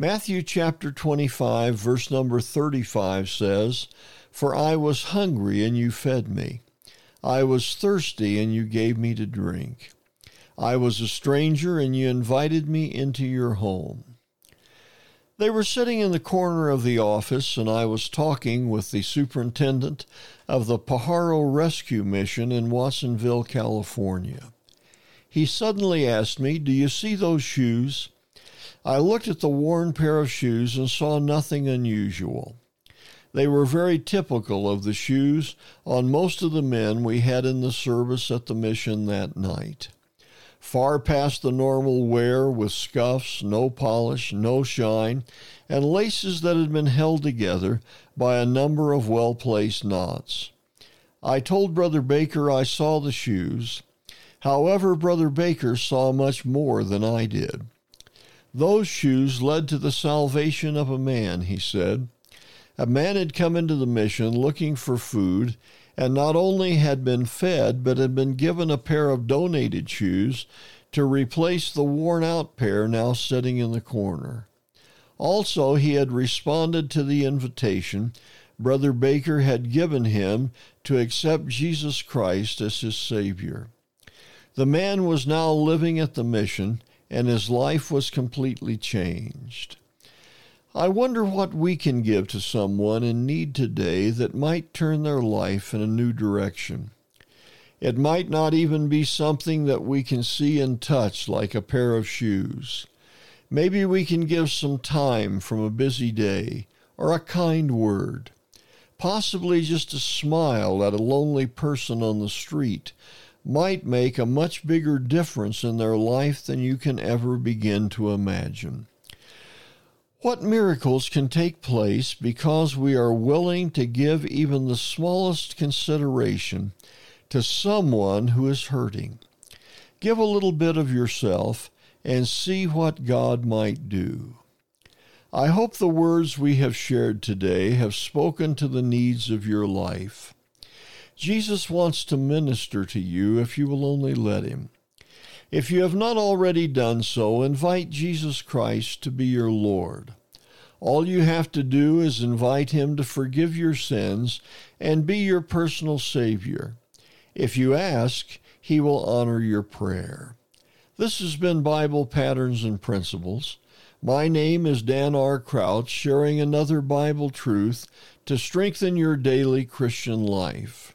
Matthew chapter 25, verse number 35 says, For I was hungry, and you fed me. I was thirsty, and you gave me to drink. I was a stranger, and you invited me into your home. They were sitting in the corner of the office, and I was talking with the superintendent of the Pajaro Rescue Mission in Watsonville, California. He suddenly asked me, Do you see those shoes? I looked at the worn pair of shoes and saw nothing unusual. They were very typical of the shoes on most of the men we had in the service at the mission that night. Far past the normal wear, with scuffs, no polish, no shine, and laces that had been held together by a number of well placed knots. I told Brother Baker I saw the shoes. However, Brother Baker saw much more than I did. Those shoes led to the salvation of a man, he said. A man had come into the mission looking for food, and not only had been fed, but had been given a pair of donated shoes to replace the worn out pair now sitting in the corner. Also, he had responded to the invitation Brother Baker had given him to accept Jesus Christ as his Savior. The man was now living at the mission and his life was completely changed. I wonder what we can give to someone in need today that might turn their life in a new direction. It might not even be something that we can see and touch like a pair of shoes. Maybe we can give some time from a busy day or a kind word. Possibly just a smile at a lonely person on the street might make a much bigger difference in their life than you can ever begin to imagine. What miracles can take place because we are willing to give even the smallest consideration to someone who is hurting? Give a little bit of yourself and see what God might do. I hope the words we have shared today have spoken to the needs of your life. Jesus wants to minister to you if you will only let him. If you have not already done so, invite Jesus Christ to be your Lord. All you have to do is invite him to forgive your sins and be your personal Savior. If you ask, he will honor your prayer. This has been Bible Patterns and Principles. My name is Dan R. Crouch, sharing another Bible truth to strengthen your daily Christian life.